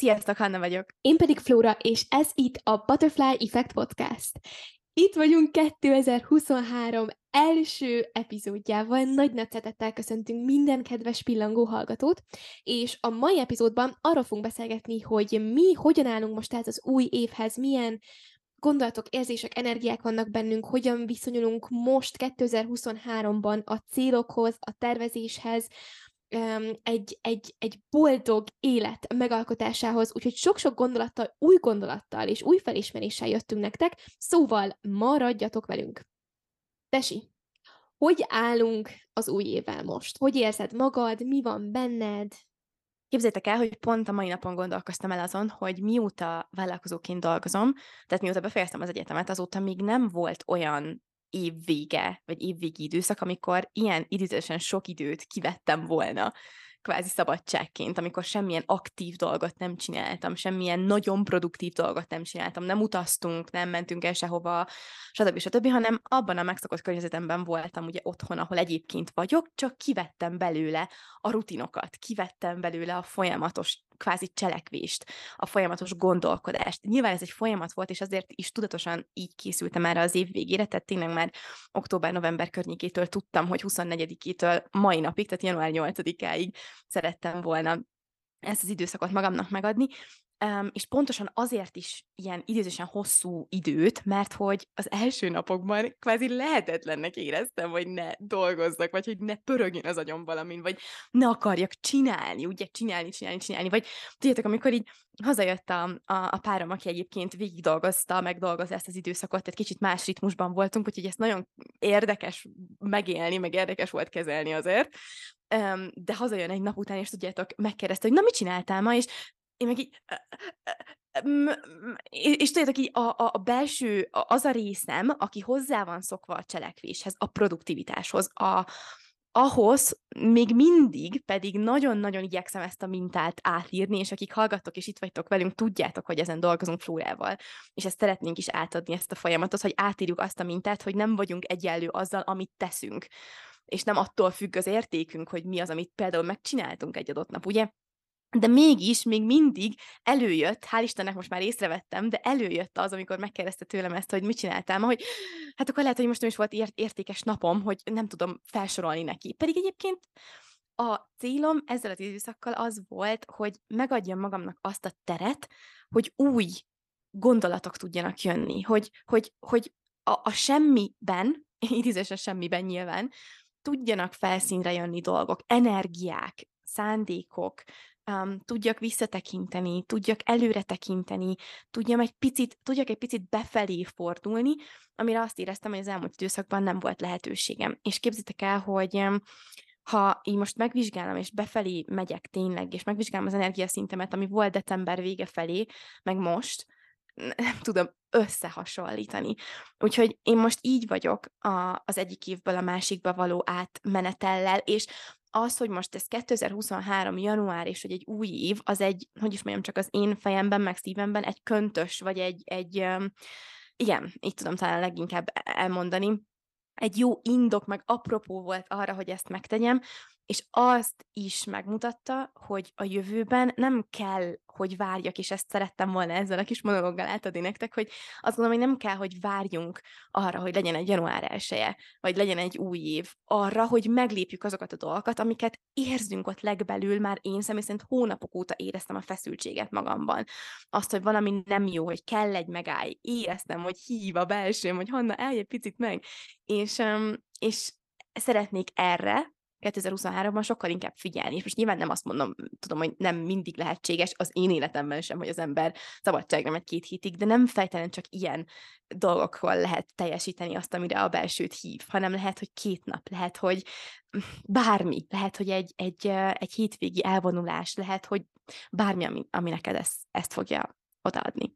Sziasztok, Hanna vagyok. Én pedig Flóra, és ez itt a Butterfly Effect Podcast. Itt vagyunk 2023 első epizódjával, nagy nagy szeretettel köszöntünk minden kedves pillangó hallgatót, és a mai epizódban arról fogunk beszélgetni, hogy mi hogyan állunk most ez az új évhez, milyen gondolatok, érzések, energiák vannak bennünk, hogyan viszonyulunk most 2023-ban a célokhoz, a tervezéshez, egy, egy, egy boldog élet megalkotásához, úgyhogy sok-sok gondolattal, új gondolattal és új felismeréssel jöttünk nektek, szóval maradjatok velünk. Tesi, hogy állunk az új évvel most? Hogy érzed magad? Mi van benned? Képzeljétek el, hogy pont a mai napon gondolkoztam el azon, hogy mióta vállalkozóként dolgozom, tehát mióta befejeztem az egyetemet, azóta még nem volt olyan évvége, vagy évvégi időszak, amikor ilyen idézősen sok időt kivettem volna kvázi szabadságként, amikor semmilyen aktív dolgot nem csináltam, semmilyen nagyon produktív dolgot nem csináltam, nem utaztunk, nem mentünk el sehova, stb. stb., hanem abban a megszokott környezetemben voltam ugye otthon, ahol egyébként vagyok, csak kivettem belőle a rutinokat, kivettem belőle a folyamatos kvázi cselekvést, a folyamatos gondolkodást. Nyilván ez egy folyamat volt, és azért is tudatosan így készültem erre az év végére, tehát tényleg már október-november környékétől tudtam, hogy 24-től mai napig, tehát január 8-áig szerettem volna ezt az időszakot magamnak megadni, Um, és pontosan azért is ilyen idézősen hosszú időt, mert hogy az első napokban kvázi lehetetlennek éreztem, hogy ne dolgozzak, vagy hogy ne pörögjön az agyom valamin, vagy ne akarjak csinálni, ugye csinálni, csinálni, csinálni, vagy tudjátok, amikor így hazajött a, a, a párom, aki egyébként végig dolgozta, megdolgozza ezt az időszakot, tehát kicsit más ritmusban voltunk, úgyhogy ezt nagyon érdekes megélni, meg érdekes volt kezelni azért, de hazajön egy nap után, és tudjátok, megkérdezte, hogy na, mit csináltál ma, és én meg így, és tudjátok, így a, a, a belső, az a részem, aki hozzá van szokva a cselekvéshez, a produktivitáshoz, a, ahhoz még mindig pedig nagyon-nagyon igyekszem ezt a mintát átírni, és akik hallgattok és itt vagytok velünk, tudjátok, hogy ezen dolgozunk Flórával, és ezt szeretnénk is átadni, ezt a folyamatot, hogy átírjuk azt a mintát, hogy nem vagyunk egyenlő azzal, amit teszünk, és nem attól függ az értékünk, hogy mi az, amit például megcsináltunk egy adott nap, ugye? De mégis, még mindig előjött, hál' Istennek most már észrevettem, de előjött az, amikor megkérdezte tőlem ezt, hogy mit csináltál ma, hogy hát akkor lehet, hogy most nem is volt ért- értékes napom, hogy nem tudom felsorolni neki. Pedig egyébként a célom ezzel az időszakkal az volt, hogy megadjam magamnak azt a teret, hogy új gondolatok tudjanak jönni, hogy, hogy, hogy a, a semmiben, idézősen semmiben nyilván, tudjanak felszínre jönni dolgok, energiák, szándékok, um, tudjak visszatekinteni, tudjak előre tekinteni, tudjam egy picit, tudjak egy picit befelé fordulni, amire azt éreztem, hogy az elmúlt időszakban nem volt lehetőségem. És képzitek el, hogy ha így most megvizsgálom, és befelé megyek tényleg, és megvizsgálom az energiaszintemet, ami volt december vége felé, meg most, nem tudom összehasonlítani. Úgyhogy én most így vagyok a, az egyik évből a másikba való átmenetellel, és az, hogy most ez 2023. január, és hogy egy új év, az egy, hogy is mondjam, csak az én fejemben, meg szívemben egy köntös, vagy egy, egy igen, így tudom talán leginkább e-, elmondani, egy jó indok, meg apropó volt arra, hogy ezt megtegyem, és azt is megmutatta, hogy a jövőben nem kell, hogy várjak, és ezt szerettem volna ezzel a kis monológgal átadni nektek, hogy azt gondolom, hogy nem kell, hogy várjunk arra, hogy legyen egy január elsője, vagy legyen egy új év, arra, hogy meglépjük azokat a dolgokat, amiket érzünk ott legbelül, már én személy szerint hónapok óta éreztem a feszültséget magamban. Azt, hogy valami nem jó, hogy kell egy megállj, éreztem, hogy hív a belsőm, hogy Hanna, elj picit meg, és, és szeretnék erre, 2023-ban sokkal inkább figyelni, és most nyilván nem azt mondom, tudom, hogy nem mindig lehetséges az én életemben sem, hogy az ember szabadságra megy két hétig, de nem fejtelen csak ilyen dolgokkal lehet teljesíteni azt, amire a belsőt hív, hanem lehet, hogy két nap, lehet, hogy bármi, lehet, hogy egy, egy, egy hétvégi elvonulás, lehet, hogy bármi, ami, ami neked ezt, ezt fogja odaadni.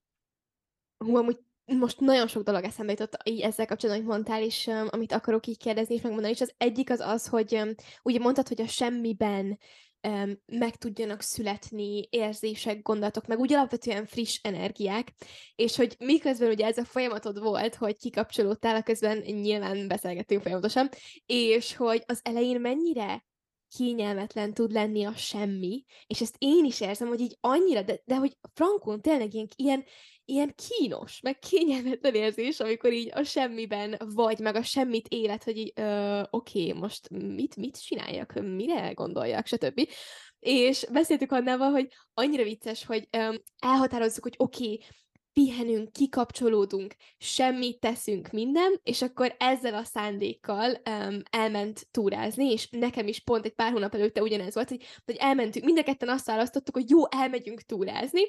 Hú, amúgy most nagyon sok dolog eszembe jutott így ezzel kapcsolatban, amit mondtál, és um, amit akarok így kérdezni és megmondani, és az egyik az az, hogy um, ugye mondtad, hogy a semmiben um, meg tudjanak születni érzések, gondolatok, meg úgy alapvetően friss energiák, és hogy miközben ugye ez a folyamatod volt, hogy kikapcsolódtál, közben nyilván beszélgettünk folyamatosan, és hogy az elején mennyire kényelmetlen tud lenni a semmi, és ezt én is érzem, hogy így annyira, de, de hogy frankon tényleg ilyen, ilyen, ilyen kínos, meg kényelmetlen érzés, amikor így a semmiben vagy, meg a semmit élet, hogy így, oké, okay, most mit, mit csináljak, mire gondoljak, stb. És beszéltük annával, hogy annyira vicces, hogy um, elhatározzuk, hogy oké, pihenünk, kikapcsolódunk, semmit teszünk, minden, és akkor ezzel a szándékkal um, elment túrázni, és nekem is pont egy pár hónap előtte ugyanez volt, hogy, hogy elmentünk, mind a ketten azt választottuk, hogy jó, elmegyünk túrázni,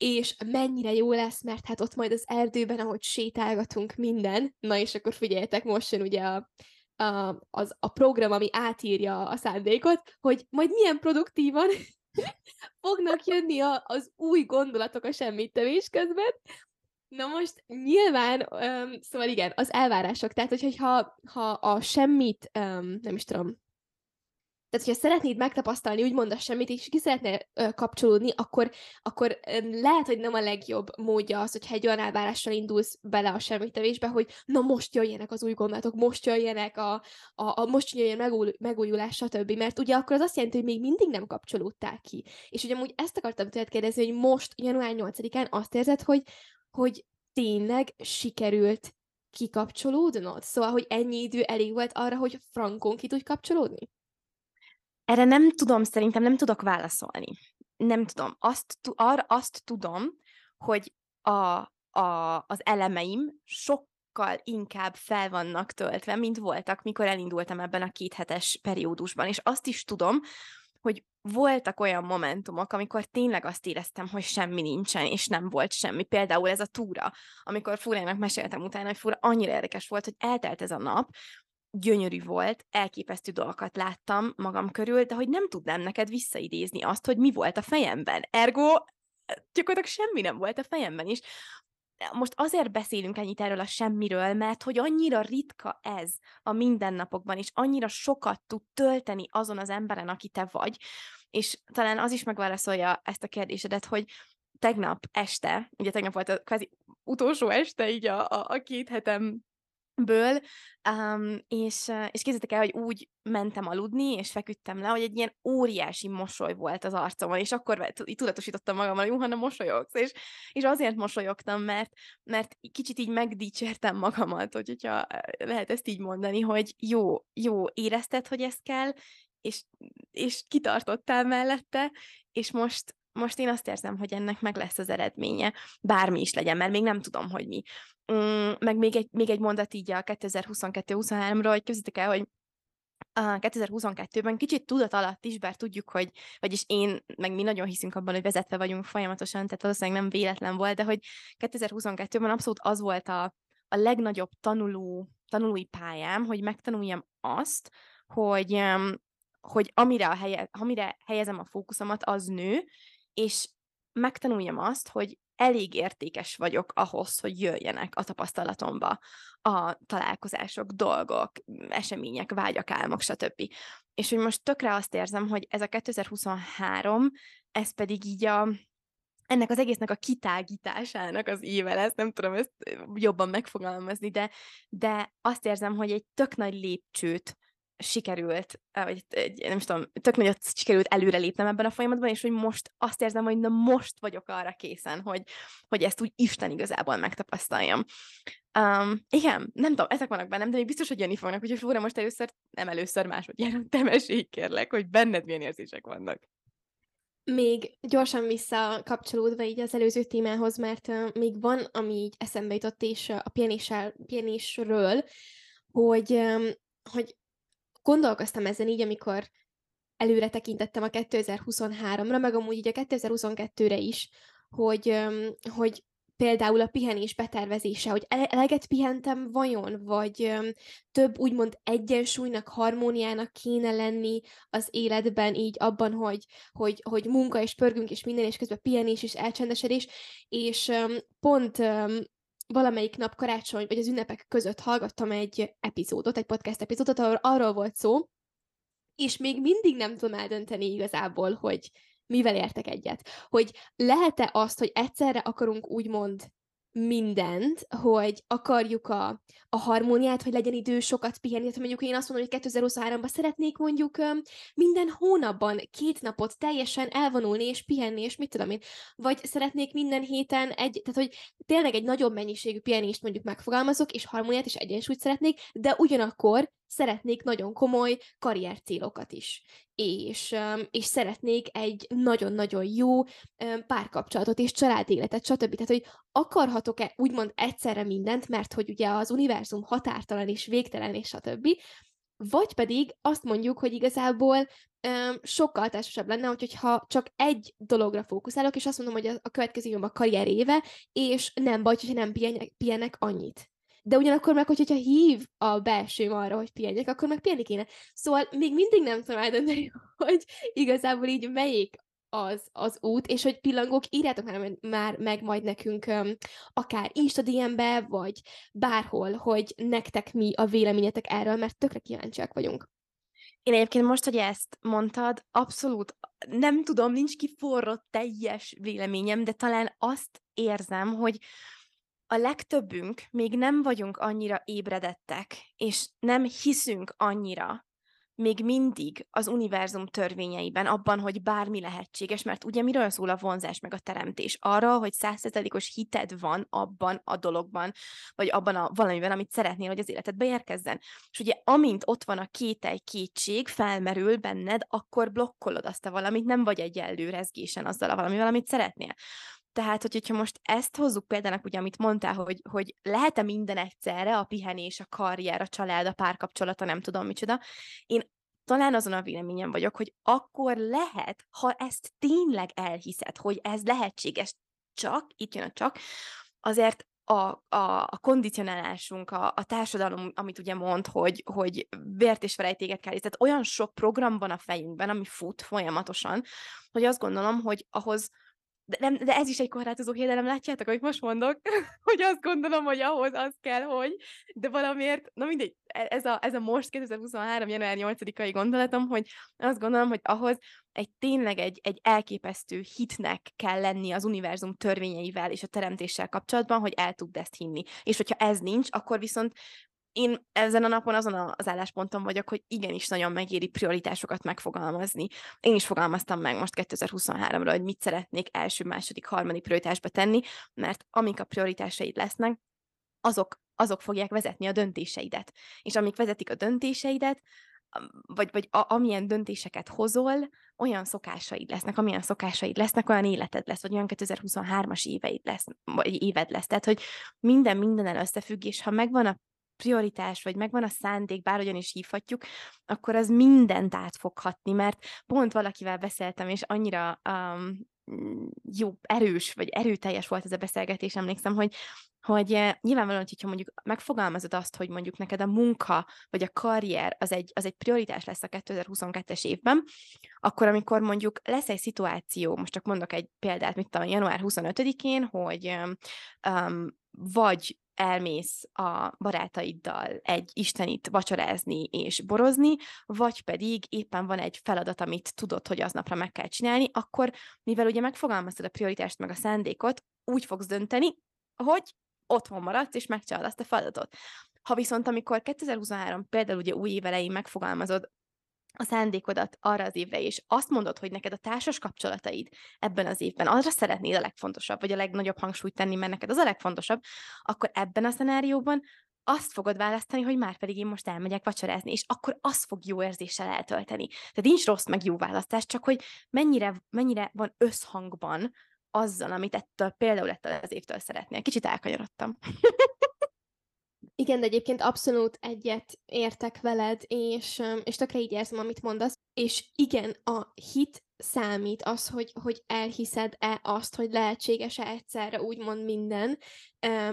és mennyire jó lesz, mert hát ott majd az erdőben, ahogy sétálgatunk minden, na és akkor figyeljetek, most jön ugye a, a, az, a program, ami átírja a szándékot, hogy majd milyen produktívan fognak jönni a, az új gondolatok a semmittevés közben. Na most nyilván, um, szóval igen, az elvárások, tehát hogyha ha a semmit, um, nem is tudom, tehát, hogyha szeretnéd megtapasztalni, úgymond a semmit, és ki szeretnél kapcsolódni, akkor, akkor lehet, hogy nem a legjobb módja az, hogyha egy olyan elvárással indulsz bele a semmitevésbe, hogy na most jöjjenek az új gondolatok, most jöjjenek a, a, a most jöjjön megúj, megújulás, stb. Mert ugye akkor az azt jelenti, hogy még mindig nem kapcsolódtál ki. És ugye amúgy ezt akartam tőled kérdezni, hogy most, január 8-án azt érzed, hogy, hogy tényleg sikerült kikapcsolódnod? Szóval, hogy ennyi idő elég volt arra, hogy frankon ki tudj kapcsolódni? Erre nem tudom, szerintem nem tudok válaszolni. Nem tudom. Azt, arra azt tudom, hogy a, a, az elemeim sokkal inkább fel vannak töltve, mint voltak, mikor elindultam ebben a kéthetes periódusban. És azt is tudom, hogy voltak olyan momentumok, amikor tényleg azt éreztem, hogy semmi nincsen, és nem volt semmi. Például ez a túra, amikor Fúrának meséltem utána, hogy Fúra annyira érdekes volt, hogy eltelt ez a nap, gyönyörű volt, elképesztő dolgokat láttam magam körül, de hogy nem tudnám neked visszaidézni azt, hogy mi volt a fejemben. Ergo gyakorlatilag semmi nem volt a fejemben is. Most azért beszélünk ennyit erről a semmiről, mert hogy annyira ritka ez a mindennapokban, és annyira sokat tud tölteni azon az emberen, aki te vagy, és talán az is megválaszolja ezt a kérdésedet, hogy tegnap este, ugye tegnap volt a kvázi utolsó este így a, a, a két hetem ből, um, és, és képzeljétek el, hogy úgy mentem aludni, és feküdtem le, hogy egy ilyen óriási mosoly volt az arcomon, és akkor tudatosítottam magammal, hogy Juhanna, mosolyogsz, és, és azért mosolyogtam, mert, mert kicsit így megdicsértem magamat, hogy, hogyha lehet ezt így mondani, hogy jó, jó, érezted, hogy ez kell, és, és kitartottál mellette, és most, most én azt érzem, hogy ennek meg lesz az eredménye, bármi is legyen, mert még nem tudom, hogy mi. Mm, meg még egy, még egy mondat így a 2022-23-ról, hogy képzeljétek el, hogy a 2022-ben kicsit tudat alatt is, bár tudjuk, hogy, vagyis én, meg mi nagyon hiszünk abban, hogy vezetve vagyunk folyamatosan, tehát valószínűleg nem véletlen volt, de hogy 2022-ben abszolút az volt a, a legnagyobb tanuló, tanulói pályám, hogy megtanuljam azt, hogy, hogy amire, a helye, amire helyezem a fókuszomat, az nő, és megtanuljam azt, hogy elég értékes vagyok ahhoz, hogy jöjjenek a tapasztalatomba a találkozások, dolgok, események, vágyak, álmok, stb. És hogy most tökre azt érzem, hogy ez a 2023, ez pedig így a, ennek az egésznek a kitágításának az éve lesz, nem tudom ezt jobban megfogalmazni, de, de azt érzem, hogy egy tök nagy lépcsőt sikerült, vagy nem is tudom, tök nagyot sikerült előrelépnem ebben a folyamatban, és hogy most azt érzem, hogy na most vagyok arra készen, hogy, hogy ezt úgy Isten igazából megtapasztaljam. Um, igen, nem tudom, ezek vannak bennem, de még biztos, hogy jönni fognak, úgyhogy Flóra most először, nem először, másodjára te mesélj, kérlek, hogy benned milyen érzések vannak. Még gyorsan visszakapcsolódva így az előző témához, mert uh, még van, ami így eszembe jutott, és uh, a pianésről, hogy, um, hogy gondolkoztam ezen így, amikor előre tekintettem a 2023-ra, meg amúgy így a 2022-re is, hogy, hogy például a pihenés betervezése, hogy eleget pihentem vajon, vagy több úgymond egyensúlynak, harmóniának kéne lenni az életben, így abban, hogy, hogy, hogy munka és pörgünk, és minden, és közben pihenés és elcsendesedés, és pont valamelyik nap karácsony, vagy az ünnepek között hallgattam egy epizódot, egy podcast epizódot, ahol arról volt szó, és még mindig nem tudom eldönteni igazából, hogy mivel értek egyet. Hogy lehet-e azt, hogy egyszerre akarunk úgymond mindent, hogy akarjuk a, a harmóniát, hogy legyen idő sokat pihenni. Tehát mondjuk én azt mondom, hogy 2023-ban szeretnék mondjuk minden hónapban két napot teljesen elvonulni és pihenni, és mit tudom én. Vagy szeretnék minden héten egy, tehát hogy tényleg egy nagyobb mennyiségű pihenést mondjuk megfogalmazok, és harmóniát és egyensúlyt szeretnék, de ugyanakkor szeretnék nagyon komoly karriercélokat is. És, és szeretnék egy nagyon-nagyon jó párkapcsolatot és családéletet, stb. Tehát, hogy akarhatok-e úgymond egyszerre mindent, mert hogy ugye az univerzum határtalan és végtelen és stb., vagy pedig azt mondjuk, hogy igazából um, sokkal társasabb lenne, hogyha csak egy dologra fókuszálok, és azt mondom, hogy a, a következő a karrier éve, és nem baj, hogyha nem pihenek, pihenek annyit de ugyanakkor meg, hogyha hív a belsőm arra, hogy pihenjek, akkor meg pihenni kéne. Szóval még mindig nem tudom eldönteni, hogy igazából így melyik az, az út, és hogy pillangók, írjátok már, már meg majd nekünk um, akár Insta DM-be, vagy bárhol, hogy nektek mi a véleményetek erről, mert tökre kíváncsiak vagyunk. Én egyébként most, hogy ezt mondtad, abszolút nem tudom, nincs kiforrott teljes véleményem, de talán azt érzem, hogy a legtöbbünk még nem vagyunk annyira ébredettek, és nem hiszünk annyira még mindig az univerzum törvényeiben, abban, hogy bármi lehetséges, mert ugye miről szól a vonzás meg a teremtés? Arra, hogy százszerzelékos hited van abban a dologban, vagy abban a valamiben, amit szeretnél, hogy az életedbe érkezzen. És ugye amint ott van a kételj, kétség, felmerül benned, akkor blokkolod azt a valamit, nem vagy egyenlő rezgésen azzal a valamivel, amit szeretnél. Tehát, hogyha most ezt hozzuk példának, ugye, amit mondtál, hogy, hogy lehet-e minden egyszerre, a pihenés, a karrier, a család, a párkapcsolata, nem tudom micsoda, én talán azon a véleményem vagyok, hogy akkor lehet, ha ezt tényleg elhiszed, hogy ez lehetséges, csak, itt jön a csak, azért a, a, a kondicionálásunk, a, a társadalom, amit ugye mond, hogy, hogy vért és felejtéget kell, tehát olyan sok program van a fejünkben, ami fut folyamatosan, hogy azt gondolom, hogy ahhoz, de, nem, de ez is egy korlátozó hiedelem, látjátok, amit most mondok, hogy azt gondolom, hogy ahhoz az kell, hogy, de valamiért, na mindegy, e, ez a, ez a most 2023. január 8-ai gondolatom, hogy azt gondolom, hogy ahhoz egy tényleg egy, egy elképesztő hitnek kell lenni az univerzum törvényeivel és a teremtéssel kapcsolatban, hogy el tud ezt hinni. És hogyha ez nincs, akkor viszont én ezen a napon azon az állásponton vagyok, hogy igenis nagyon megéri prioritásokat megfogalmazni. Én is fogalmaztam meg most 2023-ra, hogy mit szeretnék első, második, harmadik prioritásba tenni, mert amik a prioritásaid lesznek, azok, azok fogják vezetni a döntéseidet. És amik vezetik a döntéseidet, vagy, vagy a, amilyen döntéseket hozol, olyan szokásaid lesznek, amilyen szokásaid lesznek, olyan életed lesz, vagy olyan 2023-as éveid lesz, vagy éved lesz. Tehát, hogy minden mindenen összefügg, és ha megvan a prioritás, vagy megvan a szándék, bárhogyan is hívhatjuk, akkor az mindent átfoghatni, mert pont valakivel beszéltem, és annyira um, jó, erős, vagy erőteljes volt ez a beszélgetés, emlékszem, hogy, hogy uh, nyilvánvalóan, hogyha mondjuk megfogalmazod azt, hogy mondjuk neked a munka, vagy a karrier az egy, az egy prioritás lesz a 2022-es évben, akkor amikor mondjuk lesz egy szituáció, most csak mondok egy példát, mit tudom, január 25-én, hogy um, vagy elmész a barátaiddal egy istenit vacsorázni és borozni, vagy pedig éppen van egy feladat, amit tudod, hogy aznapra meg kell csinálni, akkor mivel ugye megfogalmaztad a prioritást meg a szándékot, úgy fogsz dönteni, hogy otthon maradsz, és megcsinálod azt a feladatot. Ha viszont amikor 2023 például ugye új év megfogalmazod a szándékodat arra az évre, és azt mondod, hogy neked a társas kapcsolataid ebben az évben arra szeretnéd a legfontosabb, vagy a legnagyobb hangsúlyt tenni, mert neked az a legfontosabb, akkor ebben a szenárióban azt fogod választani, hogy már pedig én most elmegyek vacsorázni, és akkor az fog jó érzéssel eltölteni. Tehát nincs rossz meg jó választás, csak hogy mennyire, mennyire van összhangban azzal, amit ettől például ettől az évtől szeretnél. Kicsit elkanyarodtam. Igen, de egyébként abszolút egyet értek veled, és, és tökre így érzem, amit mondasz. És igen, a hit számít az, hogy, hogy elhiszed-e azt, hogy lehetséges-e egyszerre úgymond minden,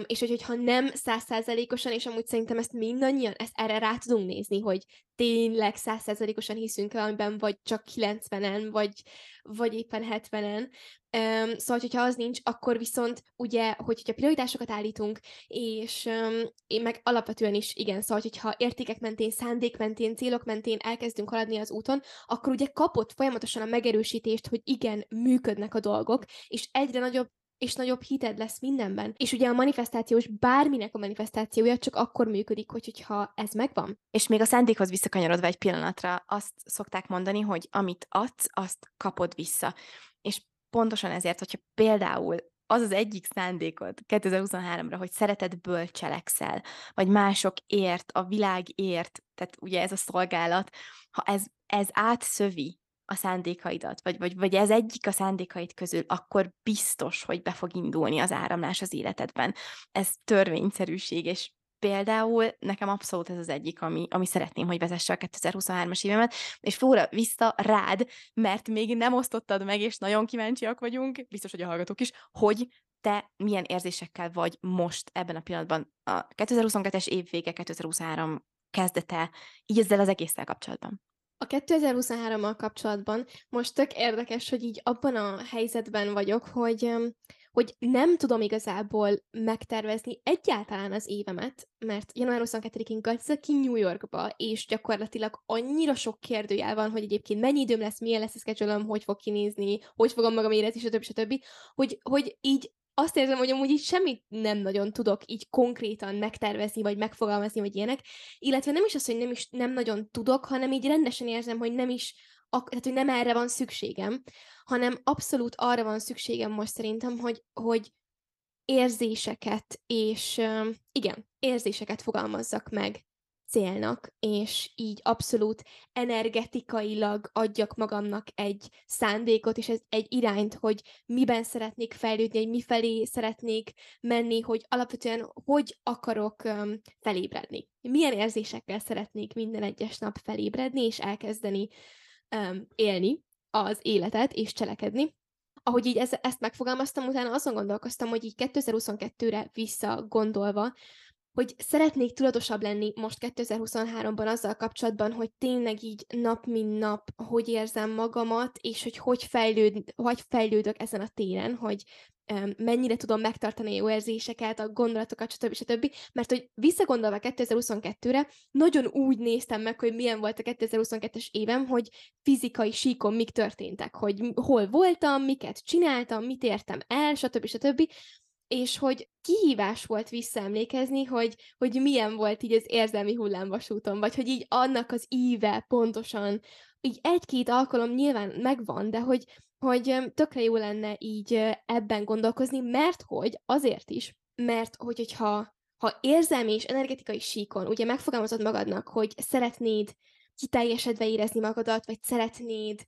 és hogy, hogyha nem százszázalékosan, és amúgy szerintem ezt mindannyian, ezt erre rá tudunk nézni, hogy tényleg százszázalékosan hiszünk valamiben, vagy csak 90-en, vagy, vagy éppen 70-en. Um, szóval, hogyha az nincs, akkor viszont ugye, hogy, hogyha prioritásokat állítunk, és um, én meg alapvetően is, igen, szóval, hogyha értékek mentén, szándék mentén, célok mentén elkezdünk haladni az úton, akkor ugye kapott folyamatosan a megerősítést, hogy igen, működnek a dolgok, és egyre nagyobb és nagyobb hited lesz mindenben. És ugye a manifestációs bárminek a manifestációja csak akkor működik, hogy, hogyha ez megvan. És még a szándékhoz visszakanyarodva egy pillanatra, azt szokták mondani, hogy amit adsz, azt kapod vissza. És pontosan ezért, hogyha például az az egyik szándékod 2023-ra, hogy szeretetből cselekszel, vagy másokért, a világért, tehát ugye ez a szolgálat, ha ez, ez átszövi a szándékaidat, vagy, vagy, vagy ez egyik a szándékaid közül, akkor biztos, hogy be fog indulni az áramlás az életedben. Ez törvényszerűség, és például nekem abszolút ez az egyik, ami, ami szeretném, hogy vezesse a 2023-as évemet, és Flóra, vissza rád, mert még nem osztottad meg, és nagyon kíváncsiak vagyunk, biztos, hogy a hallgatók is, hogy te milyen érzésekkel vagy most ebben a pillanatban a 2022-es év vége, 2023 kezdete, így ezzel az egésszel kapcsolatban. A 2023-mal kapcsolatban most tök érdekes, hogy így abban a helyzetben vagyok, hogy hogy nem tudom igazából megtervezni egyáltalán az évemet, mert január 22-én gazdag ki New Yorkba, és gyakorlatilag annyira sok kérdőjel van, hogy egyébként mennyi időm lesz, milyen lesz a schedule hogy fog kinézni, hogy fogom magam érezni, stb. stb. Hogy, hogy így azt érzem, hogy amúgy így semmit nem nagyon tudok így konkrétan megtervezni, vagy megfogalmazni, vagy ilyenek, illetve nem is az, hogy nem is nem nagyon tudok, hanem így rendesen érzem, hogy nem is, tehát hogy nem erre van szükségem, hanem abszolút arra van szükségem most szerintem, hogy, hogy érzéseket, és igen, érzéseket fogalmazzak meg célnak, és így abszolút energetikailag adjak magamnak egy szándékot, és ez egy irányt, hogy miben szeretnék fejlődni, hogy mifelé szeretnék menni, hogy alapvetően hogy akarok um, felébredni. Milyen érzésekkel szeretnék minden egyes nap felébredni, és elkezdeni um, élni az életet, és cselekedni. Ahogy így ez, ezt megfogalmaztam, utána azon gondolkoztam, hogy így 2022-re visszagondolva, hogy szeretnék tudatosabb lenni most 2023-ban azzal kapcsolatban, hogy tényleg így nap mint nap hogy érzem magamat, és hogy hogy, fejlőd, hogy fejlődök ezen a téren, hogy um, mennyire tudom megtartani a jó érzéseket, a gondolatokat, stb. stb. Mert hogy visszagondolva 2022-re, nagyon úgy néztem meg, hogy milyen volt a 2022-es évem, hogy fizikai síkon mik történtek, hogy hol voltam, miket csináltam, mit értem el, stb. stb és hogy kihívás volt visszaemlékezni, hogy, hogy milyen volt így az érzelmi hullámvasúton, vagy hogy így annak az íve pontosan, így egy-két alkalom nyilván megvan, de hogy, hogy tökre jó lenne így ebben gondolkozni, mert hogy azért is, mert hogy, hogyha ha érzelmi és energetikai síkon ugye megfogalmazod magadnak, hogy szeretnéd kiteljesedve érezni magadat, vagy szeretnéd,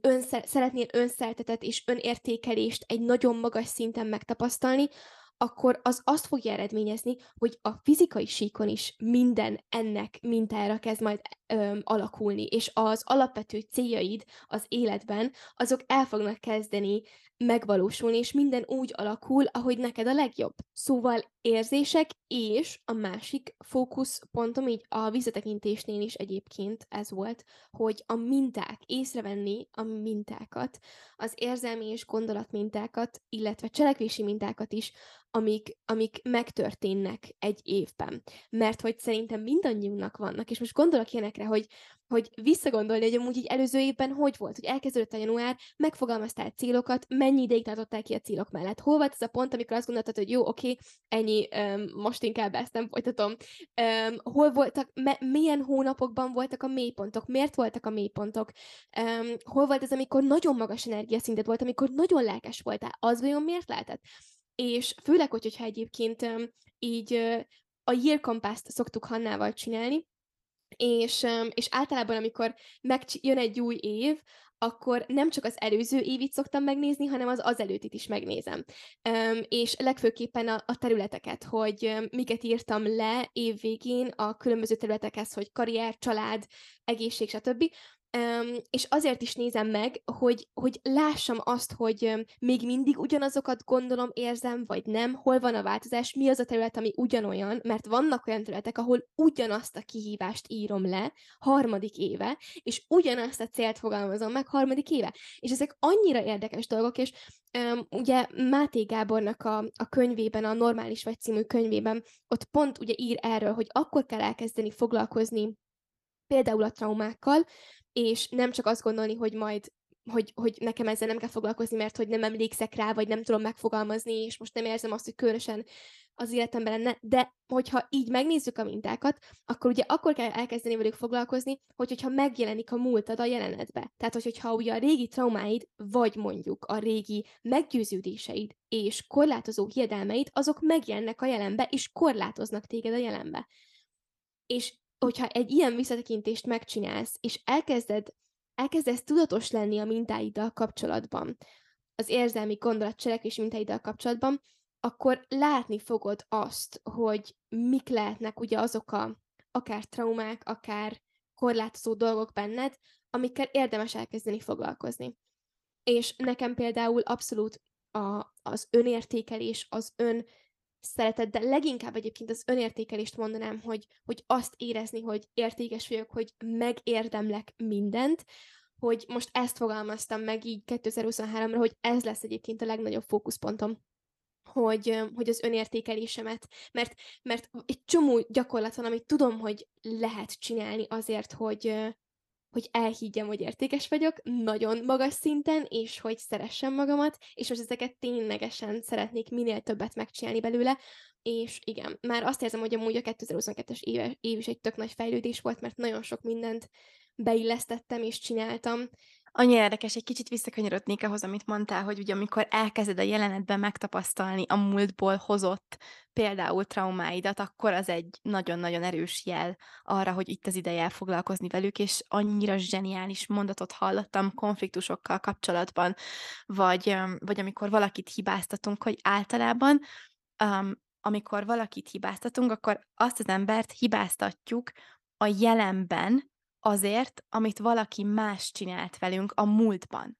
önszer, szeretnél önszertetet és önértékelést egy nagyon magas szinten megtapasztalni, akkor az azt fogja eredményezni, hogy a fizikai síkon is minden ennek mintára kezd majd öm, alakulni, és az alapvető céljaid az életben, azok el fognak kezdeni megvalósulni, és minden úgy alakul, ahogy neked a legjobb. Szóval érzések, és a másik fókuszpontom így a visszatekintésnél is egyébként ez volt, hogy a minták, észrevenni a mintákat, az érzelmi és gondolatmintákat, illetve cselekvési mintákat is, amik, amik megtörténnek egy évben. Mert hogy szerintem mindannyiunknak vannak, és most gondolok ilyenekre, hogy hogy visszagondolni, hogy amúgy így előző évben hogy volt, hogy elkezdődött a január, megfogalmaztál célokat, mennyi ideig tartottál ki a célok mellett. Hol volt ez a pont, amikor azt gondoltad, hogy jó, oké, ennyi, um, most inkább ezt nem folytatom. Um, hol voltak, me- milyen hónapokban voltak a mélypontok, miért voltak a mélypontok, um, hol volt ez, amikor nagyon magas energiaszinted volt, amikor nagyon lelkes voltál, az vajon miért lehetett? És főleg, hogyha egyébként um, így uh, a Year Compass-t szoktuk Hannával csinálni, és, és általában, amikor megjön egy új év, akkor nem csak az előző évit szoktam megnézni, hanem az az előttit is megnézem. És legfőképpen a, a területeket, hogy miket írtam le év végén a különböző területekhez, hogy karrier, család, egészség, stb. Um, és azért is nézem meg, hogy, hogy lássam azt, hogy um, még mindig ugyanazokat gondolom, érzem, vagy nem, hol van a változás, mi az a terület, ami ugyanolyan, mert vannak olyan területek, ahol ugyanazt a kihívást írom le harmadik éve, és ugyanazt a célt fogalmazom meg harmadik éve. És ezek annyira érdekes dolgok, és um, ugye Máté Gábornak a, a könyvében, a Normális vagy című könyvében, ott pont ugye ír erről, hogy akkor kell elkezdeni foglalkozni például a traumákkal, és nem csak azt gondolni, hogy majd hogy, hogy nekem ezzel nem kell foglalkozni, mert hogy nem emlékszek rá, vagy nem tudom megfogalmazni, és most nem érzem azt, hogy különösen az életemben lenne, de hogyha így megnézzük a mintákat, akkor ugye akkor kell elkezdeni velük foglalkozni, hogy hogyha megjelenik a múltad a jelenetbe. Tehát, hogy, hogyha ugye a régi traumáid, vagy mondjuk a régi meggyőződéseid és korlátozó hiedelmeid, azok megjelennek a jelenbe, és korlátoznak téged a jelenbe. És hogyha egy ilyen visszatekintést megcsinálsz, és elkezded, elkezdesz tudatos lenni a mintáiddal kapcsolatban, az érzelmi gondolatcselekvés mintáiddal kapcsolatban, akkor látni fogod azt, hogy mik lehetnek ugye azok a akár traumák, akár korlátozó dolgok benned, amikkel érdemes elkezdeni foglalkozni. És nekem például abszolút a, az önértékelés, az ön szeretet, de leginkább egyébként az önértékelést mondanám, hogy, hogy azt érezni, hogy értékes vagyok, hogy megérdemlek mindent, hogy most ezt fogalmaztam meg így 2023-ra, hogy ez lesz egyébként a legnagyobb fókuszpontom hogy, hogy az önértékelésemet, mert, mert egy csomó gyakorlat van, amit tudom, hogy lehet csinálni azért, hogy, hogy elhiggyem, hogy értékes vagyok, nagyon magas szinten, és hogy szeressem magamat, és most ezeket ténylegesen szeretnék minél többet megcsinálni belőle, és igen, már azt érzem, hogy amúgy a 2022-es év, év is egy tök nagy fejlődés volt, mert nagyon sok mindent beillesztettem és csináltam, Annyira érdekes, egy kicsit visszakanyarodnék ahhoz, amit mondtál, hogy ugye amikor elkezded a jelenetben megtapasztalni a múltból hozott például traumáidat, akkor az egy nagyon-nagyon erős jel arra, hogy itt az ideje foglalkozni velük, és annyira zseniális mondatot hallottam konfliktusokkal kapcsolatban, vagy, vagy amikor valakit hibáztatunk, hogy általában um, amikor valakit hibáztatunk, akkor azt az embert hibáztatjuk a jelenben, azért, amit valaki más csinált velünk a múltban.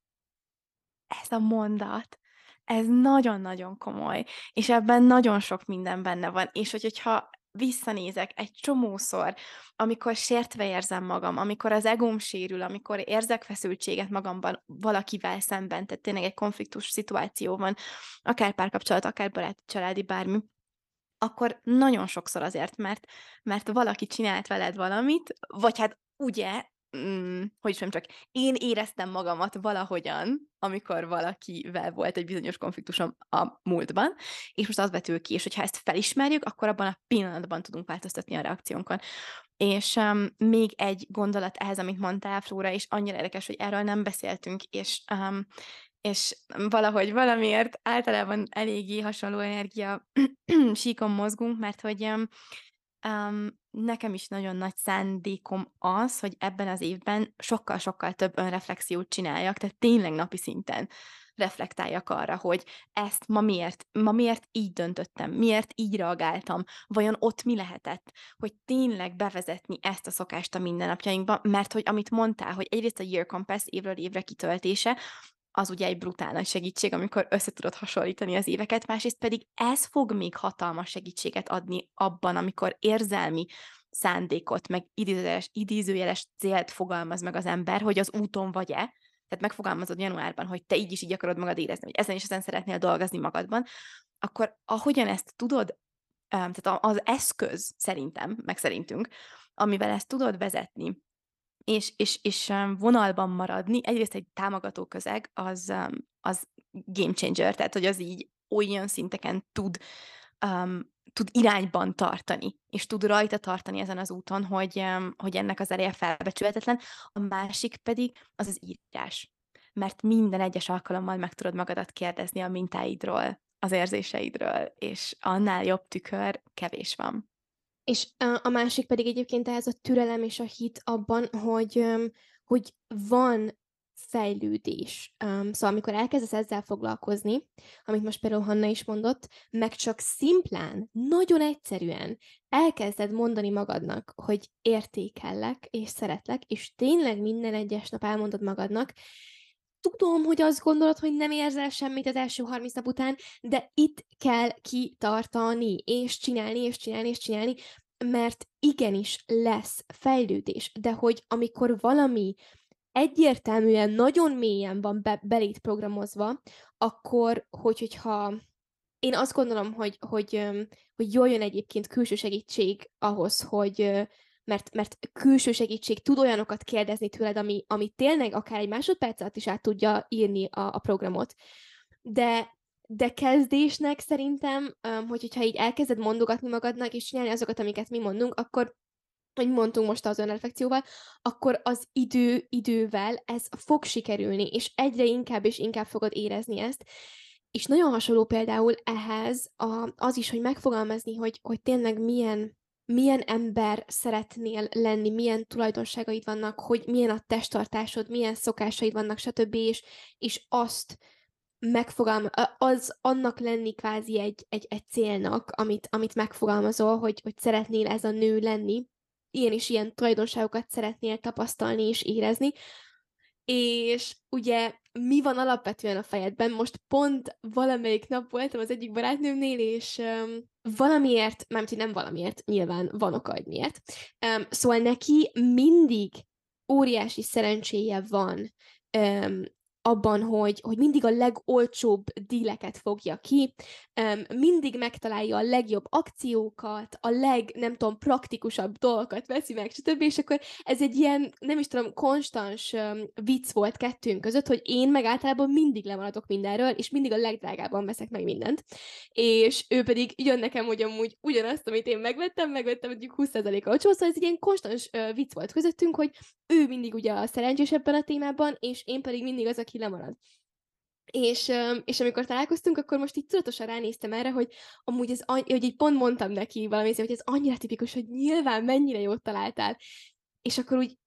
Ez a mondat, ez nagyon-nagyon komoly, és ebben nagyon sok minden benne van, és hogy, hogyha visszanézek egy csomószor, amikor sértve érzem magam, amikor az egóm sérül, amikor érzek feszültséget magamban valakivel szemben, tehát tényleg egy konfliktus szituáció van, akár párkapcsolat, akár baráti, családi, bármi, akkor nagyon sokszor azért, mert, mert valaki csinált veled valamit, vagy hát ugye, mm, hogy mondjam, csak én éreztem magamat valahogyan, amikor valakivel volt egy bizonyos konfliktusom a múltban, és most az vetül ki, és hogyha ezt felismerjük, akkor abban a pillanatban tudunk változtatni a reakciónkon. És um, még egy gondolat ehhez, amit mondtál, Flóra, és annyira érdekes, hogy erről nem beszéltünk, és um, és valahogy valamiért általában eléggé hasonló energia síkon mozgunk, mert hogy um, Um, nekem is nagyon nagy szándékom az, hogy ebben az évben sokkal-sokkal több önreflexiót csináljak, tehát tényleg napi szinten reflektáljak arra, hogy ezt ma miért, ma miért így döntöttem, miért így reagáltam, vajon ott mi lehetett, hogy tényleg bevezetni ezt a szokást a mindennapjainkba, mert hogy amit mondtál, hogy egyrészt a Year Compass évről évre kitöltése, az ugye egy brutál nagy segítség, amikor össze tudod hasonlítani az éveket, másrészt pedig ez fog még hatalmas segítséget adni abban, amikor érzelmi szándékot, meg idézőjeles, idézőjeles célt fogalmaz meg az ember, hogy az úton vagy-e, tehát megfogalmazod januárban, hogy te így is így akarod magad érezni, hogy ezen is ezen szeretnél dolgozni magadban, akkor ahogyan ezt tudod, tehát az eszköz szerintem, meg szerintünk, amivel ezt tudod vezetni, és, és, és vonalban maradni, egyrészt egy támogató közeg, az, az game changer, tehát hogy az így olyan szinteken tud, um, tud irányban tartani, és tud rajta tartani ezen az úton, hogy, um, hogy ennek az ereje felbecsülhetetlen. A másik pedig az az írás. Mert minden egyes alkalommal meg tudod magadat kérdezni a mintáidról, az érzéseidről, és annál jobb tükör kevés van. És a másik pedig egyébként ez a türelem és a hit abban, hogy, hogy van fejlődés. Szóval amikor elkezdesz ezzel foglalkozni, amit most például Hanna is mondott, meg csak szimplán, nagyon egyszerűen elkezded mondani magadnak, hogy értékellek és szeretlek, és tényleg minden egyes nap elmondod magadnak, tudom, hogy azt gondolod, hogy nem érzel semmit az első 30 nap után, de itt kell kitartani, és csinálni, és csinálni, és csinálni, mert igenis lesz fejlődés, de hogy amikor valami egyértelműen nagyon mélyen van be, belét programozva, akkor, hogy, hogyha én azt gondolom, hogy, hogy, hogy jól jön egyébként külső segítség ahhoz, hogy, mert, mert külső segítség tud olyanokat kérdezni tőled, ami, ami tényleg akár egy másodperc alatt is át tudja írni a, a programot. De, de kezdésnek szerintem, hogy, hogyha így elkezded mondogatni magadnak, és csinálni azokat, amiket mi mondunk, akkor hogy mondtunk most az önreflekcióval, akkor az idő, idővel ez fog sikerülni, és egyre inkább és inkább fogod érezni ezt. És nagyon hasonló például ehhez a, az is, hogy megfogalmazni, hogy, hogy tényleg milyen, milyen ember szeretnél lenni, milyen tulajdonságaid vannak, hogy milyen a testtartásod, milyen szokásaid vannak, stb. És, és azt megfogalmaz, az annak lenni kvázi egy, egy, egy célnak, amit, amit megfogalmazol, hogy, hogy szeretnél ez a nő lenni, ilyen és ilyen tulajdonságokat szeretnél tapasztalni és érezni, és ugye mi van alapvetően a fejedben? Most pont valamelyik nap voltam az egyik barátnőmnél, és um, valamiért, mármint, nem valamiért, nyilván van oka, hogy miért. Um, szóval neki mindig óriási szerencséje van um, abban, hogy, hogy mindig a legolcsóbb díleket fogja ki, mindig megtalálja a legjobb akciókat, a leg, nem tudom, praktikusabb dolgokat veszi meg, stb. És akkor ez egy ilyen, nem is tudom, konstans vicc volt kettőnk között, hogy én meg általában mindig lemaradok mindenről, és mindig a legdrágábban veszek meg mindent. És ő pedig jön nekem, hogy amúgy ugyanazt, amit én megvettem, megvettem mondjuk 20%-a olcsó, szóval ez egy ilyen konstans vicc volt közöttünk, hogy ő mindig ugye a szerencsés ebben a témában, és én pedig mindig az, aki lemarad. És, és amikor találkoztunk, akkor most így tudatosan ránéztem erre, hogy amúgy ez, hogy így pont mondtam neki valami, hogy ez annyira tipikus, hogy nyilván mennyire jót találtál. És akkor úgy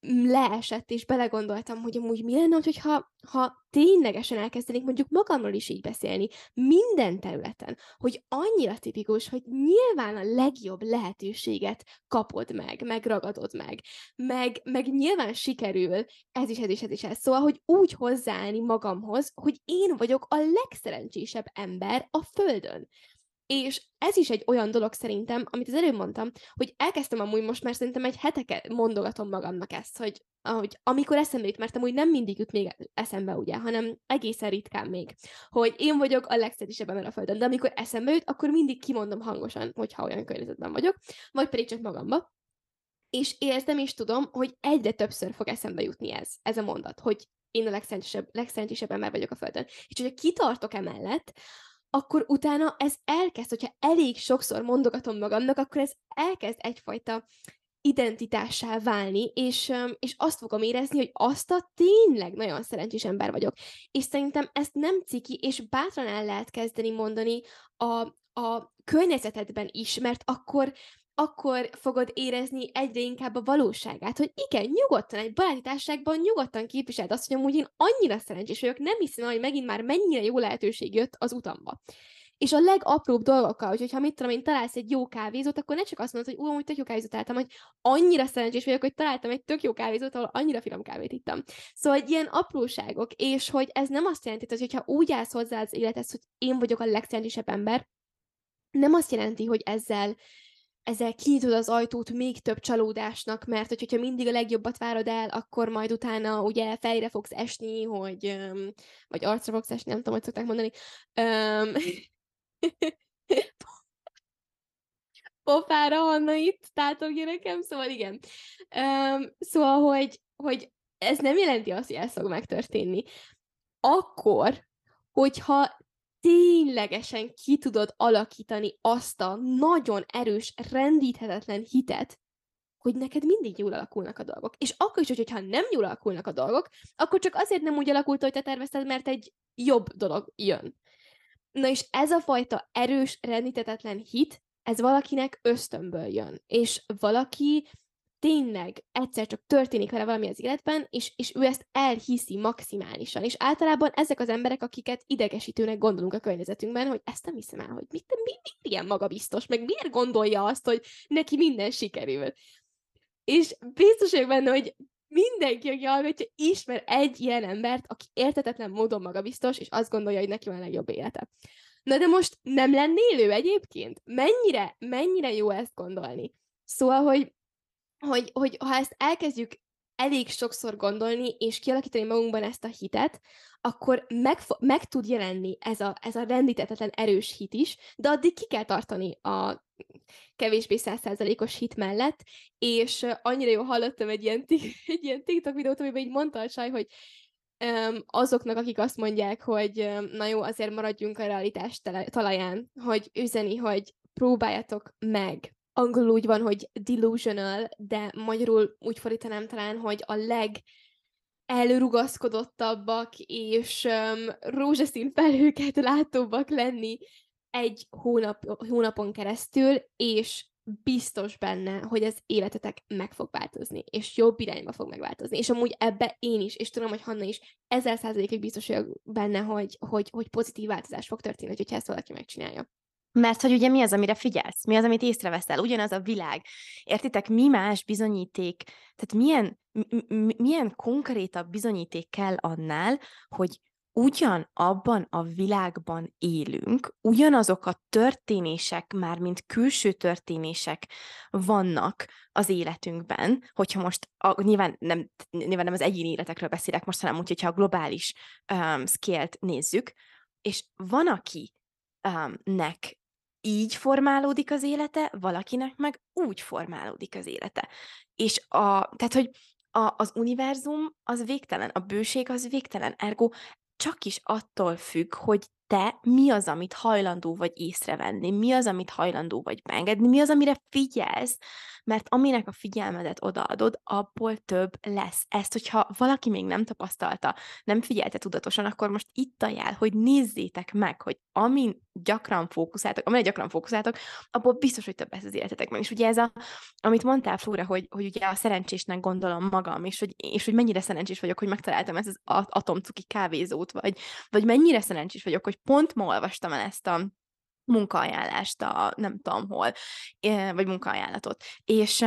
leesett, és belegondoltam, hogy amúgy mi lenne, hogyha ha ténylegesen elkezdenék mondjuk magamról is így beszélni, minden területen, hogy annyira tipikus, hogy nyilván a legjobb lehetőséget kapod meg, megragadod meg, meg, meg nyilván sikerül ez is, ez is, ez is, ez. Szóval, hogy úgy hozzáállni magamhoz, hogy én vagyok a legszerencsésebb ember a Földön. És ez is egy olyan dolog szerintem, amit az előbb mondtam, hogy elkezdtem amúgy most már szerintem egy heteke mondogatom magamnak ezt, hogy ahogy, amikor eszembe jut, mert amúgy nem mindig jut még eszembe, ugye, hanem egészen ritkán még, hogy én vagyok a legszerűsebb ember a Földön, de amikor eszembe jut, akkor mindig kimondom hangosan, hogyha olyan környezetben vagyok, vagy pedig csak magamba. És érzem és tudom, hogy egyre többször fog eszembe jutni ez, ez a mondat, hogy én a legszerencsésebb, legszerencsésebb ember vagyok a Földön. És hogyha kitartok emellett, akkor utána ez elkezd, hogyha elég sokszor mondogatom magamnak, akkor ez elkezd egyfajta identitássá válni, és, és azt fogom érezni, hogy azt a tényleg nagyon szerencsés ember vagyok. És szerintem ezt nem ciki, és bátran el lehet kezdeni mondani a, a környezetedben is, mert akkor akkor fogod érezni egyre inkább a valóságát, hogy igen, nyugodtan, egy baráti társaságban nyugodtan képviseld azt, hogy amúgy én annyira szerencsés vagyok, nem hiszem, hogy megint már mennyire jó lehetőség jött az utamba. És a legapróbb dolgokkal, hogy ha mit tudom én, találsz egy jó kávézót, akkor ne csak azt mondod, hogy ú, amúgy tök jó kávézót találtam, hogy annyira szerencsés vagyok, hogy találtam egy tök jó kávézót, ahol annyira finom kávét ittam. Szóval egy ilyen apróságok, és hogy ez nem azt jelenti, hogy ha úgy állsz hozzá az élethez, hogy én vagyok a legszerencsésebb ember, nem azt jelenti, hogy ezzel ezzel kinyitod az ajtót még több csalódásnak, mert hogyha mindig a legjobbat várod el, akkor majd utána ugye fejre fogsz esni, hogy, vagy arcra fogsz esni, nem tudom, hogy szokták mondani. Um, pofára Hanna itt, tátogja nekem, szóval igen. Um, szóval, hogy, hogy ez nem jelenti azt, hogy ez fog megtörténni. Akkor, hogyha ténylegesen ki tudod alakítani azt a nagyon erős, rendíthetetlen hitet, hogy neked mindig jól alakulnak a dolgok. És akkor is, hogyha nem jól alakulnak a dolgok, akkor csak azért nem úgy alakult, hogy te tervezted, mert egy jobb dolog jön. Na és ez a fajta erős, rendíthetetlen hit, ez valakinek ösztönből jön. És valaki tényleg egyszer csak történik vele valami az életben, és, és ő ezt elhiszi maximálisan. És általában ezek az emberek, akiket idegesítőnek gondolunk a környezetünkben, hogy ezt nem hiszem el, hogy mit, mi, mi ilyen magabiztos, meg miért gondolja azt, hogy neki minden sikerül. És biztos vagyok benne, hogy mindenki, aki hallgatja, ismer egy ilyen embert, aki értetetlen módon magabiztos, és azt gondolja, hogy neki van a legjobb élete. Na de most nem lennél ő egyébként? Mennyire, mennyire jó ezt gondolni? Szóval, hogy hogy, hogy ha ezt elkezdjük elég sokszor gondolni, és kialakítani magunkban ezt a hitet, akkor meg, meg tud jelenni ez a, ez a rendítetetlen erős hit is, de addig ki kell tartani a kevésbé százszázalékos hit mellett, és annyira jó hallottam egy ilyen, egy ilyen TikTok videót, amiben így mondta a saj, hogy um, azoknak, akik azt mondják, hogy um, na jó, azért maradjunk a realitás talaján, hogy üzeni, hogy próbáljatok meg. Angolul úgy van, hogy delusional, de magyarul úgy fordítanám talán, hogy a leg elrugaszkodottabbak és um, rózsaszín felhőket látóbbak lenni egy hónap, hónapon keresztül, és biztos benne, hogy az életetek meg fog változni, és jobb irányba fog megváltozni. És amúgy ebbe én is, és tudom, hogy Hanna is ezer százalékig biztos vagyok benne, hogy, hogy, hogy pozitív változás fog történni, hogyha ezt valaki megcsinálja. Mert hogy ugye mi az, amire figyelsz? Mi az, amit észreveszel? Ugyanaz a világ. Értitek, mi más bizonyíték, tehát milyen, milyen konkrétabb bizonyíték kell annál, hogy ugyan abban a világban élünk, ugyanazok a történések, már mint külső történések vannak az életünkben, hogyha most a, nyilván, nem, nyilván nem az egyéni életekről beszélek most, hanem úgy, hogyha a globális um, scale-t nézzük, és van, aki um, nek így formálódik az élete, valakinek meg úgy formálódik az élete. És a, tehát, hogy a, az univerzum az végtelen, a bőség az végtelen, ergo csak is attól függ, hogy te mi az, amit hajlandó vagy észrevenni, mi az, amit hajlandó vagy megengedni, mi az, amire figyelsz, mert aminek a figyelmedet odaadod, abból több lesz. Ezt, hogyha valaki még nem tapasztalta, nem figyelte tudatosan, akkor most itt a jel, hogy nézzétek meg, hogy amin gyakran fókuszáltok, amire gyakran fókuszáltok, abból biztos, hogy több lesz az életetekben. És ugye ez a, amit mondtál, Flóra, hogy, hogy ugye a szerencsésnek gondolom magam, és hogy, és hogy mennyire szerencsés vagyok, hogy megtaláltam ezt az atomcuki kávézót, vagy, vagy mennyire szerencsés vagyok, hogy pont ma olvastam el ezt a munkaajánlást a nem tudom hol, vagy munkaajánlatot. És,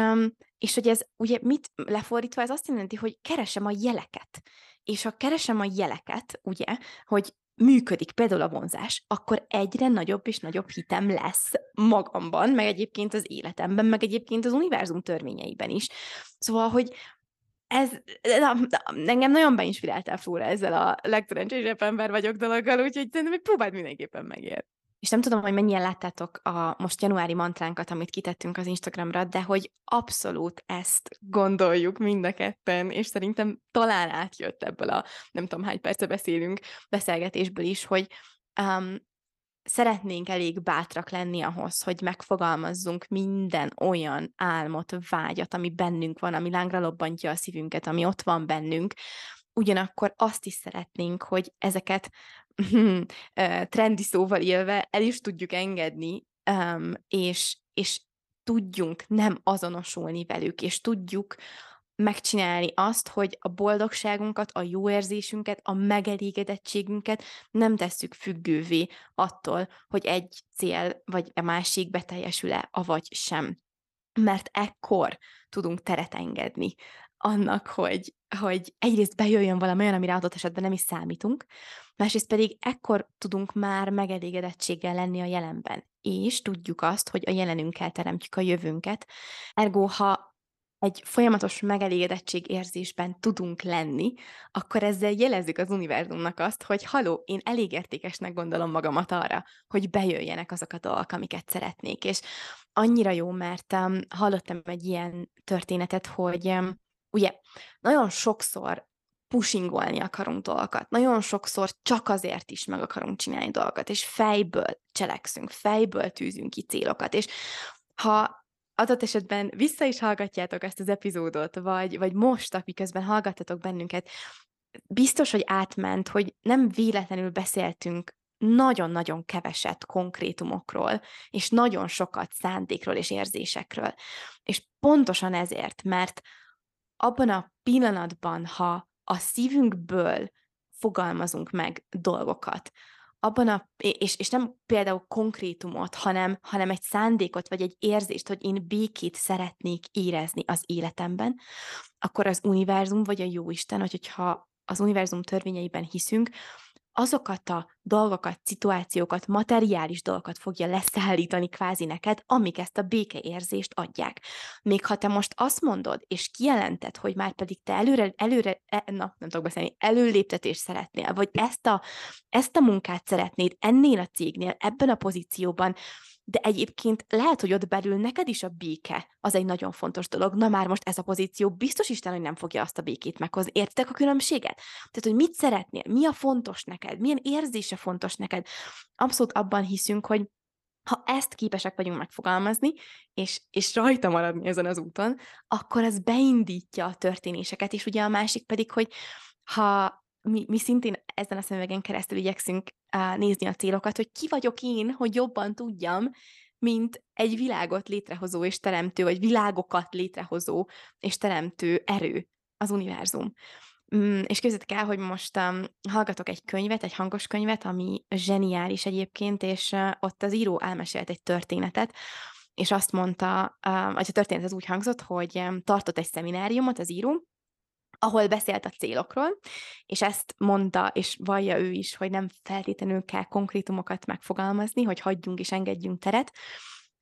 és hogy ez ugye mit lefordítva, ez azt jelenti, hogy keresem a jeleket. És ha keresem a jeleket, ugye, hogy működik például a vonzás, akkor egyre nagyobb és nagyobb hitem lesz magamban, meg egyébként az életemben, meg egyébként az univerzum törvényeiben is. Szóval, hogy ez, na, na, engem nagyon beinspiráltál Flóra ezzel a legszerencsésebb ember vagyok dologgal, úgyhogy szerintem hogy próbáld mindenképpen megért. És nem tudom, hogy mennyien láttátok a most januári mantránkat, amit kitettünk az Instagramra, de hogy abszolút ezt gondoljuk mind a ketten, és szerintem talán átjött ebből a nem tudom hány perce beszélünk beszélgetésből is, hogy um, szeretnénk elég bátrak lenni ahhoz, hogy megfogalmazzunk minden olyan álmot, vágyat, ami bennünk van, ami lángra lobbantja a szívünket, ami ott van bennünk, ugyanakkor azt is szeretnénk, hogy ezeket trendi szóval élve el is tudjuk engedni, és, és tudjunk nem azonosulni velük, és tudjuk megcsinálni azt, hogy a boldogságunkat, a jó érzésünket, a megelégedettségünket nem tesszük függővé attól, hogy egy cél vagy a másik beteljesül-e, avagy sem. Mert ekkor tudunk teret engedni annak, hogy, hogy egyrészt bejöjjön valami olyan, amire adott esetben nem is számítunk, másrészt pedig ekkor tudunk már megelégedettséggel lenni a jelenben, és tudjuk azt, hogy a jelenünkkel teremtjük a jövőnket. Ergo, ha egy folyamatos megelégedettség érzésben tudunk lenni, akkor ezzel jelezzük az univerzumnak azt, hogy haló, én elég értékesnek gondolom magamat arra, hogy bejöjjenek azok a dolgok, amiket szeretnék. És annyira jó, mert um, hallottam egy ilyen történetet, hogy um, ugye nagyon sokszor pushingolni akarunk dolgokat. Nagyon sokszor csak azért is meg akarunk csinálni dolgokat, és fejből cselekszünk, fejből tűzünk ki célokat, és ha adott esetben vissza is hallgatjátok ezt az epizódot, vagy, vagy most, akiközben hallgattatok bennünket, biztos, hogy átment, hogy nem véletlenül beszéltünk nagyon-nagyon keveset konkrétumokról, és nagyon sokat szándékról és érzésekről. És pontosan ezért, mert abban a pillanatban, ha a szívünkből fogalmazunk meg dolgokat, abban a, és, és nem például konkrétumot, hanem, hanem egy szándékot, vagy egy érzést, hogy én békét szeretnék érezni az életemben, akkor az univerzum, vagy a jóisten, hogy, hogyha az univerzum törvényeiben hiszünk, azokat a dolgokat, szituációkat, materiális dolgokat fogja leszállítani kvázi neked, amik ezt a békeérzést adják. Még ha te most azt mondod, és kijelented, hogy már pedig te előre, előre e, na, nem tudok beszélni, előléptetést szeretnél, vagy ezt a, ezt a munkát szeretnéd ennél a cégnél, ebben a pozícióban, de egyébként lehet, hogy ott belül neked is a béke az egy nagyon fontos dolog. Na már most ez a pozíció biztos Isten, hogy nem fogja azt a békét meghozni. Értek a különbséget? Tehát, hogy mit szeretnél, mi a fontos neked, milyen érzése fontos neked. Abszolút abban hiszünk, hogy ha ezt képesek vagyunk megfogalmazni, és, és rajta maradni ezen az úton, akkor az beindítja a történéseket, és ugye a másik pedig, hogy ha mi, mi szintén ezen a szemüvegen keresztül igyekszünk uh, nézni a célokat, hogy ki vagyok én, hogy jobban tudjam, mint egy világot létrehozó és teremtő, vagy világokat létrehozó és teremtő erő az univerzum. Mm, és képzeljétek el, hogy most um, hallgatok egy könyvet, egy hangos könyvet, ami zseniális egyébként, és uh, ott az író elmesélt egy történetet, és azt mondta, uh, vagy a történet az úgy hangzott, hogy um, tartott egy szemináriumot az író, ahol beszélt a célokról, és ezt mondta, és vallja ő is, hogy nem feltétlenül kell konkrétumokat megfogalmazni, hogy hagyjunk és engedjünk teret,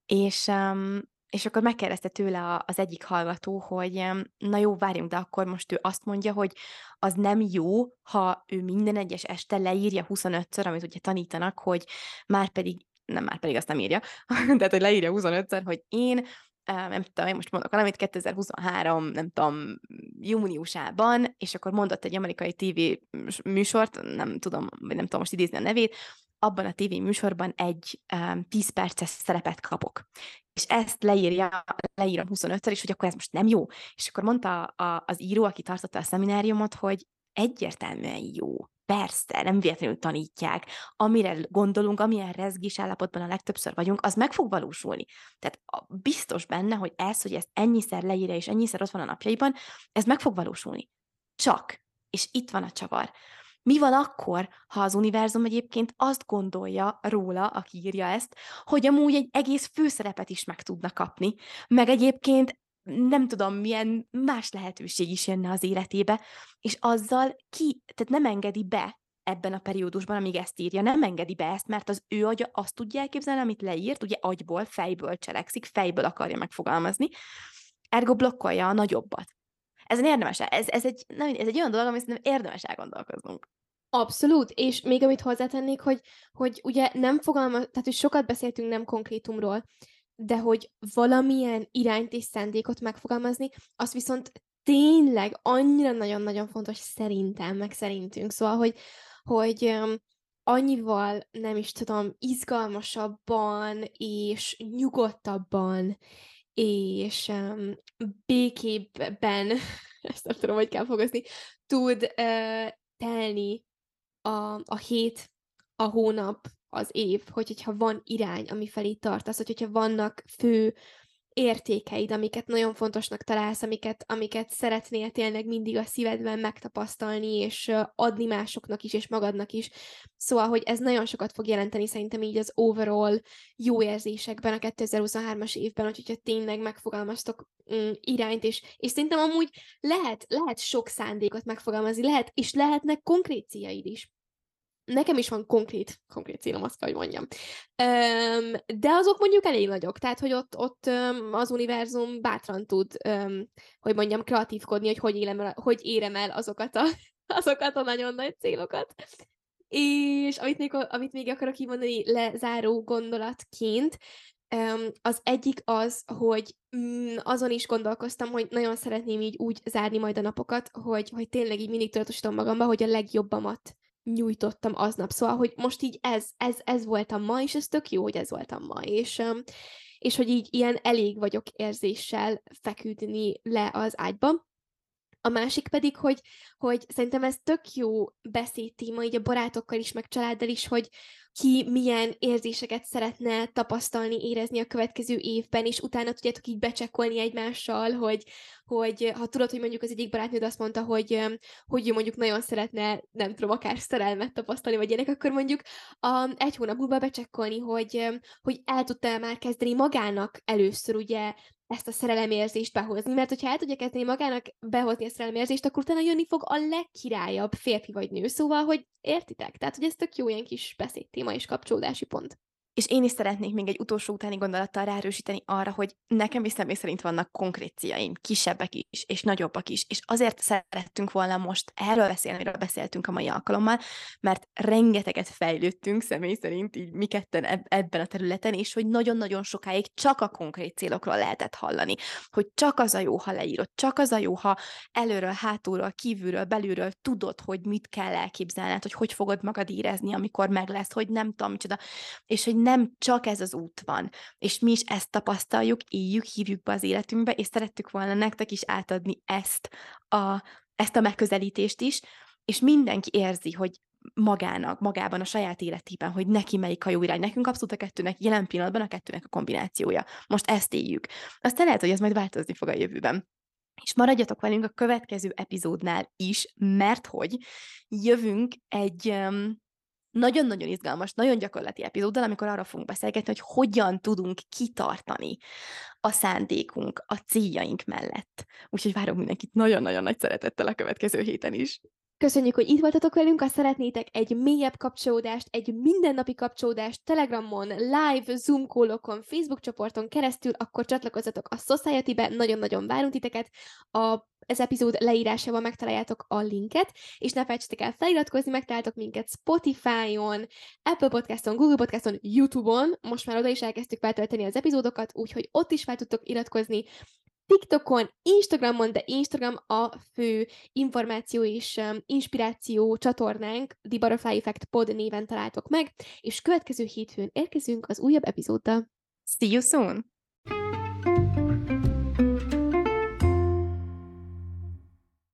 és, um, és akkor megkérdezte tőle az egyik hallgató, hogy na jó, várjunk, de akkor most ő azt mondja, hogy az nem jó, ha ő minden egyes este leírja 25-ször, amit ugye tanítanak, hogy már pedig nem már pedig azt nem írja, tehát hogy leírja 25-ször, hogy én nem tudom, én most mondok valamit, 2023, nem tudom, júniusában, és akkor mondott egy amerikai TV műsort, nem tudom, vagy nem tudom most idézni a nevét, abban a TV műsorban egy um, 10 perces szerepet kapok. És ezt leírja, leírom 25-szer is, hogy akkor ez most nem jó. És akkor mondta a, az író, aki tartotta a szemináriumot, hogy egyértelműen jó. Persze, nem véletlenül tanítják. Amire gondolunk, amilyen rezgés állapotban a legtöbbször vagyunk, az meg fog valósulni. Tehát biztos benne, hogy ez, hogy ezt ennyiszer leírja, és ennyiszer ott van a napjaiban, ez meg fog valósulni. Csak. És itt van a csavar. Mi van akkor, ha az univerzum egyébként azt gondolja róla, aki írja ezt, hogy amúgy egy egész főszerepet is meg tudna kapni, meg egyébként nem tudom, milyen más lehetőség is jönne az életébe, és azzal ki, tehát nem engedi be ebben a periódusban, amíg ezt írja, nem engedi be ezt, mert az ő agya azt tudja elképzelni, amit leírt, ugye agyból, fejből cselekszik, fejből akarja megfogalmazni, ergo blokkolja a nagyobbat. Ez érdemes, ez, ez, egy, nem, ez egy olyan dolog, amit szerintem érdemes elgondolkoznunk. Abszolút, és még amit hozzátennék, hogy, hogy ugye nem fogalmaz, tehát hogy sokat beszéltünk nem konkrétumról, de hogy valamilyen irányt és szándékot megfogalmazni, az viszont tényleg annyira nagyon-nagyon fontos szerintem, meg szerintünk. Szóval, hogy, hogy annyival, nem is tudom, izgalmasabban és nyugodtabban és um, békébben, ezt nem tudom, hogy kell fogozni, tud uh, telni a, a hét, a hónap, az év, hogy, hogyha van irány, ami felé tartasz, hogy, hogyha vannak fő értékeid, amiket nagyon fontosnak találsz, amiket, amiket szeretnél tényleg mindig a szívedben megtapasztalni, és adni másoknak is, és magadnak is. Szóval, hogy ez nagyon sokat fog jelenteni szerintem így az overall jó érzésekben a 2023-as évben, hogy, hogyha tényleg megfogalmaztok mm, irányt, és, és szerintem amúgy lehet, lehet sok szándékot megfogalmazni, lehet, és lehetnek konkrét céljaid is nekem is van konkrét, konkrét célom, azt kell, hogy mondjam. De azok mondjuk elég nagyok, tehát, hogy ott, ott az univerzum bátran tud, hogy mondjam, kreatívkodni, hogy hogy, élem hogy érem el azokat a, azokat a nagyon nagy célokat. És amit még, amit még akarok kimondani lezáró gondolatként, az egyik az, hogy mm, azon is gondolkoztam, hogy nagyon szeretném így úgy zárni majd a napokat, hogy, hogy tényleg így mindig tudatosítom magamba, hogy a legjobbamat nyújtottam aznap. Szóval, hogy most így ez, ez, ez voltam ma, és ez tök jó, hogy ez voltam ma, és, és hogy így ilyen elég vagyok érzéssel feküdni le az ágyba. A másik pedig, hogy, hogy szerintem ez tök jó beszédtéma, így a barátokkal is, meg családdal is, hogy, ki milyen érzéseket szeretne tapasztalni, érezni a következő évben, és utána tudjátok így becsekkolni egymással, hogy, hogy ha tudod, hogy mondjuk az egyik barátnőd azt mondta, hogy, hogy ő mondjuk nagyon szeretne, nem tudom, akár szerelmet tapasztalni, vagy ilyenek, akkor mondjuk a, egy hónap múlva becsekkolni, hogy, hogy el tudta már kezdeni magának először ugye ezt a szerelemérzést behozni, mert hogyha el tudja kezdeni magának behozni a szerelemérzést, akkor utána jönni fog a legkirályabb férfi vagy nő, szóval, hogy értitek? Tehát, hogy ez tök jó ilyen kis beszédtéma és kapcsolódási pont. És én is szeretnék még egy utolsó utáni gondolattal ráerősíteni arra, hogy nekem is személy szerint vannak konkrét céljaim, kisebbek is, és nagyobbak is, és azért szerettünk volna most erről beszélni, amiről beszéltünk a mai alkalommal, mert rengeteget fejlődtünk személy szerint így mi ketten ebben a területen, és hogy nagyon-nagyon sokáig csak a konkrét célokról lehetett hallani, hogy csak az a jó, ha leírod, csak az a jó, ha előről, hátulról, kívülről, belülről tudod, hogy mit kell elképzelned, hogy hogy fogod magad érezni, amikor meg lesz, hogy nem tudom, micsoda, és hogy nem csak ez az út van, és mi is ezt tapasztaljuk, éljük, hívjuk be az életünkbe, és szerettük volna nektek is átadni ezt a, ezt a megközelítést is, és mindenki érzi, hogy magának, magában, a saját életében, hogy neki melyik a jó irány. Nekünk abszolút a kettőnek, jelen pillanatban a kettőnek a kombinációja. Most ezt éljük. Aztán lehet, hogy ez majd változni fog a jövőben. És maradjatok velünk a következő epizódnál is, mert hogy jövünk egy um, nagyon-nagyon izgalmas, nagyon gyakorlati epizóddal, amikor arra fogunk beszélgetni, hogy hogyan tudunk kitartani a szándékunk, a céljaink mellett. Úgyhogy várok mindenkit nagyon-nagyon nagy szeretettel a következő héten is. Köszönjük, hogy itt voltatok velünk, ha szeretnétek egy mélyebb kapcsolódást, egy mindennapi kapcsolódást Telegramon, live, Zoom callokon, Facebook csoporton keresztül, akkor csatlakozzatok a Society-be, nagyon-nagyon várunk titeket. A ez epizód leírásában megtaláljátok a linket, és ne felejtsetek el feliratkozni, megtaláltok minket Spotify-on, Apple Podcaston, Google Podcaston, YouTube-on, most már oda is elkezdtük feltölteni az epizódokat, úgyhogy ott is fel tudtok iratkozni, TikTokon, Instagramon, de Instagram a fő információ és um, inspiráció csatornánk, The Butterfly Effect Pod néven találtok meg, és következő hétfőn érkezünk az újabb epizóddal. See you soon!